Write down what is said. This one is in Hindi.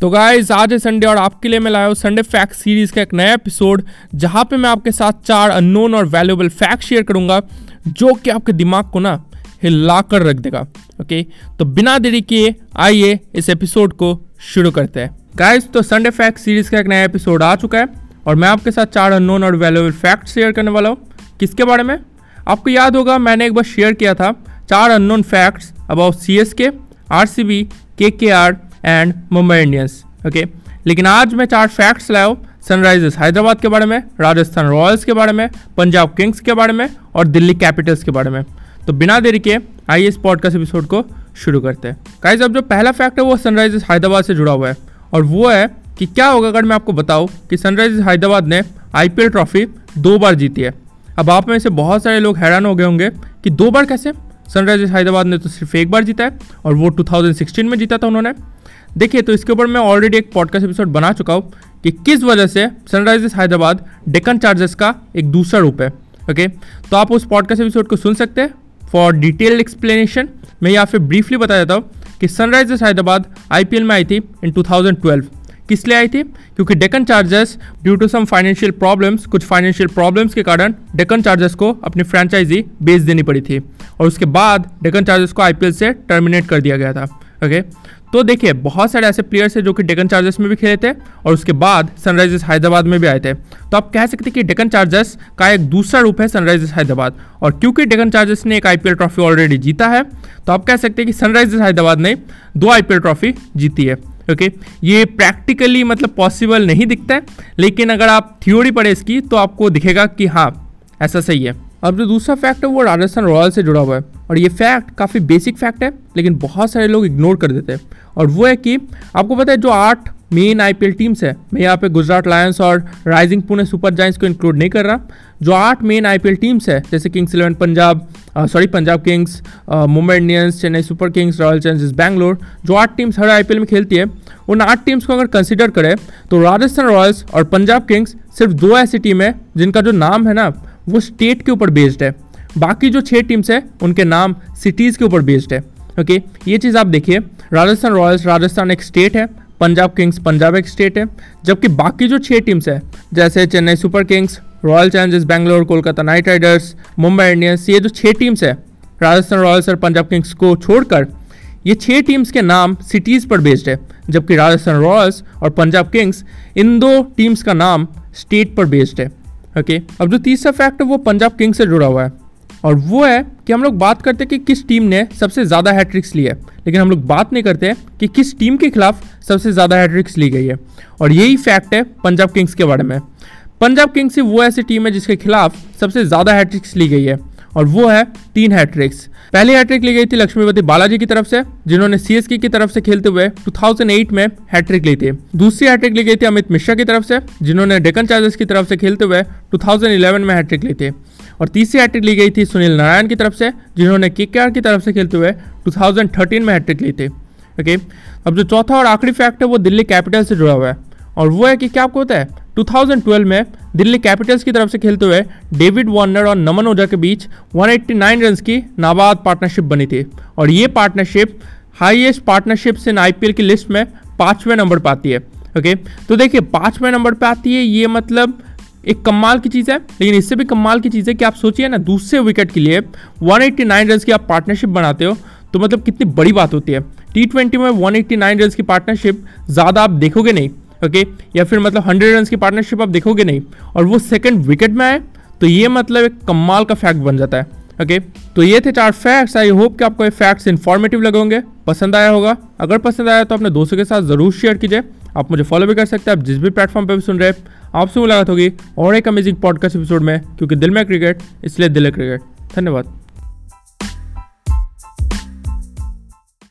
तो गाइज़ आज है संडे और आपके लिए मैं लाया हूँ संडे फैक्ट सीरीज़ का एक नया एपिसोड जहाँ पे मैं आपके साथ चार अननोन और वैल्यूएबल फैक्ट शेयर करूँगा, जो कि आपके दिमाग को ना हिला कर रख देगा। ओके तो बिना देरी किए, आइए इस एपिसोड को शुरू करते हैं। गाइज़ तो संडे फैक्ट सीरीज़ का एक नया एपिसोड आ चुका है, और मैं आपके साथ चार अननोन और वैल्यूएबल फैक्ट शेयर करने वाला हूँ। किसके बारे में? आपको याद होगा, मैंने एक बार शेयर किया था, चार unknown facts about C S K R C B K K R and Mumbai Indians okay लेकिन आज मैं चार फैक्ट्स लाया हूँ सनराइजर्स हैदराबाद के बारे में राजस्थान रॉयल्स के बारे में पंजाब किंग्स के बारे में और दिल्ली कैपिटल्स के बारे में। तो बिना देरी के, आइए इस पॉडकास्ट एपिसोड को शुरू करते हैं। गाइस अब जो पहला फैक्ट है, वो सनराइजर्स हैदराबाद से जुड़ा हुआ है। और वो है कि क्या होगा अगर मैं आपको बताऊँ कि सनराइजर्स हैदराबाद ने आईपीएल ट्रॉफी दो बार जीती है। अब आप में से बहुत सारे लोग हैरान हो गए होंगे कि दो बार कैसे? सनराइजर्स हैदराबाद ने तो सिर्फ़ एक बार जीता है और वो 2016 में जीता था उन्होंने। देखिए तो इसके ऊपर मैं ऑलरेडी एक पॉडकास्ट एपिसोड बना चुका हूँ कि किस वजह से सनराइजर्स हैदराबाद डेकन चार्जर्स का एक दूसरा रूप है ओके तो आप उस पॉडकास्ट एपिसोड को सुन सकते हैं। फॉर डिटेल्ड एक्सप्लेनेशन मैं यहाँ फिर ब्रीफली बता देता हूँ कि सनराइजर्स हैदराबाद आईपीएल में आई थी इन 2012 किस लिए आई थी? क्योंकि Deccan Chargers due to some financial problems कुछ फाइनेंशियल प्रॉब्लम्स के कारण डेकन चार्जर्स को अपनी फ्रेंचाइजी बेच देनी पड़ी थी। और उसके बाद डेकन चार्जर्स को आईपीएल से टर्मिनेट कर दिया गया था ओके तो देखिए, बहुत सारे ऐसे प्लेयर्स हैं जो कि डेकन चार्जर्स में भी खेले थे और उसके बाद सनराइजर्स हैदराबाद में भी आए थे। तो आप कह सकते हैं कि डेकन चार्जर्स का एक दूसरा रूप है सनराइजर्स हैदराबाद और क्योंकि डेकन चार्जर्स ने एक आईपीएल ट्रॉफी ऑलरेडी जीता है तो आप कह सकते हैं कि सनराइजर्स हैदराबाद ने दो आईपीएल ट्रॉफी जीती है। ओके ये प्रैक्टिकली मतलब पॉसिबल नहीं दिखता है, लेकिन अगर आप थ्योरी पढ़े इसकी तो आपको दिखेगा कि हाँ ऐसा सही है। अब जो दूसरा फैक्ट है, वो राजस्थान रॉयल से जुड़ा हुआ है। और ये फैक्ट काफ़ी बेसिक फैक्ट है, लेकिन बहुत सारे लोग इग्नोर कर देते हैं। और वो है कि आपको पता है जो आठ मेन आईपीएल टीम्स है, मैं यहाँ पे गुजरात लायंस और राइजिंग पुणे सुपर जाइंट्स को इंक्लूड नहीं कर रहा। जो आठ मेन आईपीएल टीम्स है, जैसे Kings Eleven Punjab sorry Punjab Kings Mumbai Indians Chennai Super Kings Royal Challengers Bangalore जो आठ टीम्स हर आईपीएल में खेलती है, उन आठ टीम्स को अगर कंसिडर करें तो राजस्थान रॉयल्स और पंजाब किंग्स सिर्फ़ दो ऐसी टीम है, जिनका जो नाम है ना वो स्टेट के ऊपर बेस्ड है। बाकी जो छः टीम्स है, उनके नाम सिटीज़ के ऊपर बेस्ड है। ओके ये चीज़ आप देखिए। राजस्थान रॉयल्स, राजस्थान एक स्टेट है। पंजाब किंग्स, पंजाब एक स्टेट है। जबकि बाकी जो छः टीम्स है, जैसे Chennai Super Kings, Royal Challengers Bangalore, Kolkata Knight Riders, Mumbai Indians, ये जो छः टीम्स है, राजस्थान रॉयल्स और पंजाब किंग्स को छोड़कर, ये छः टीम्स के नाम सिटीज़ पर बेस्ड है। जबकि राजस्थान रॉयल्स और पंजाब किंग्स, इन दो टीम्स का नाम स्टेट पर बेस्ड है। ओके अब जो तीसरा फैक्ट है, वो पंजाब किंग्स से जुड़ा हुआ है। और वो है कि हम लोग बात करते हैं कि किस टीम ने सबसे ज़्यादा हैट्रिक्स ली है। लेकिन हम लोग बात नहीं करते कि किस टीम के खिलाफ सबसे ज़्यादा हैट्रिक्स ली गई है। और यही फैक्ट है पंजाब किंग्स के बारे में। पंजाब किंग्स ही वो ऐसी टीम है जिसके खिलाफ सबसे ज़्यादा हैट्रिक्स ली गई है। और वो है तीन हैट्रिक्स पहली हैट्रिक ली गई थी लक्ष्मीपति बालाजी की तरफ़ से, जिन्होंने सीएसके की तरफ़ से खेलते हुए 2008 में हैट्रिक ली थी। दूसरी हैट्रिक ली गई थी अमित मिश्रा की तरफ़ से, जिन्होंने डेकन चार्जर्स की तरफ़ से खेलते हुए 2011 में हैट्रिक ली थी। और तीसरी हैट्रिक ली गई थी सुनील नारायण की तरफ़ से, जिन्होंने के की तरफ़ से खेलते हुए 2013 में हैट्रिक ली थी। ओके अब जो चौथा और आखिरी फैक्ट है, वो दिल्ली कैपिटल से जुड़ा हुआ है। और वो है कि क्या आपको होता है 2012 में दिल्ली कैपिटल्स की तरफ़ से खेलते हुए डेविड वार्नर और नमन ओझा के बीच 189 रन की नाबाद पार्टनरशिप बनी थी। और ये partnership highest partnership in IPL की लिस्ट में पाँचवें नंबर पर आती है। ओके तो देखिए, पाँचवें नंबर पर आती है, ये मतलब एक कमाल की चीज़ है, लेकिन इससे भी कमाल की चीज़ है कि आप सोचिए ना, दूसरे विकेट के लिए 189 रन की आप पार्टनरशिप बनाते हो तो मतलब कितनी बड़ी बात होती है। टी में 189 रन की पार्टनरशिप ज़्यादा आप देखोगे नहीं। ओके या फिर मतलब 100 रन की पार्टनरशिप आप देखोगे नहीं, और वो सेकंड विकेट में आए तो ये मतलब एक कमाल का फैक्ट बन जाता है। ओके तो ये थे चार फैक्ट्स आई होप कि आपको ये फैक्ट्स इन्फॉर्मेटिव लगे होंगे। पसंद आया होगा? अगर पसंद आया तो अपने दोस्तों के साथ ज़रूर शेयर कीजिए। आप मुझे फॉलो भी कर सकते हैं, आप जिस भी प्लेटफॉर्म पर भी सुन रहे हैं, आपसे मुलाकात होगी और एक अमेजिंग पॉडकास्ट एपिसोड में, क्योंकि दिल में क्रिकेट इसलिए दिल है क्रिकेट धन्यवाद।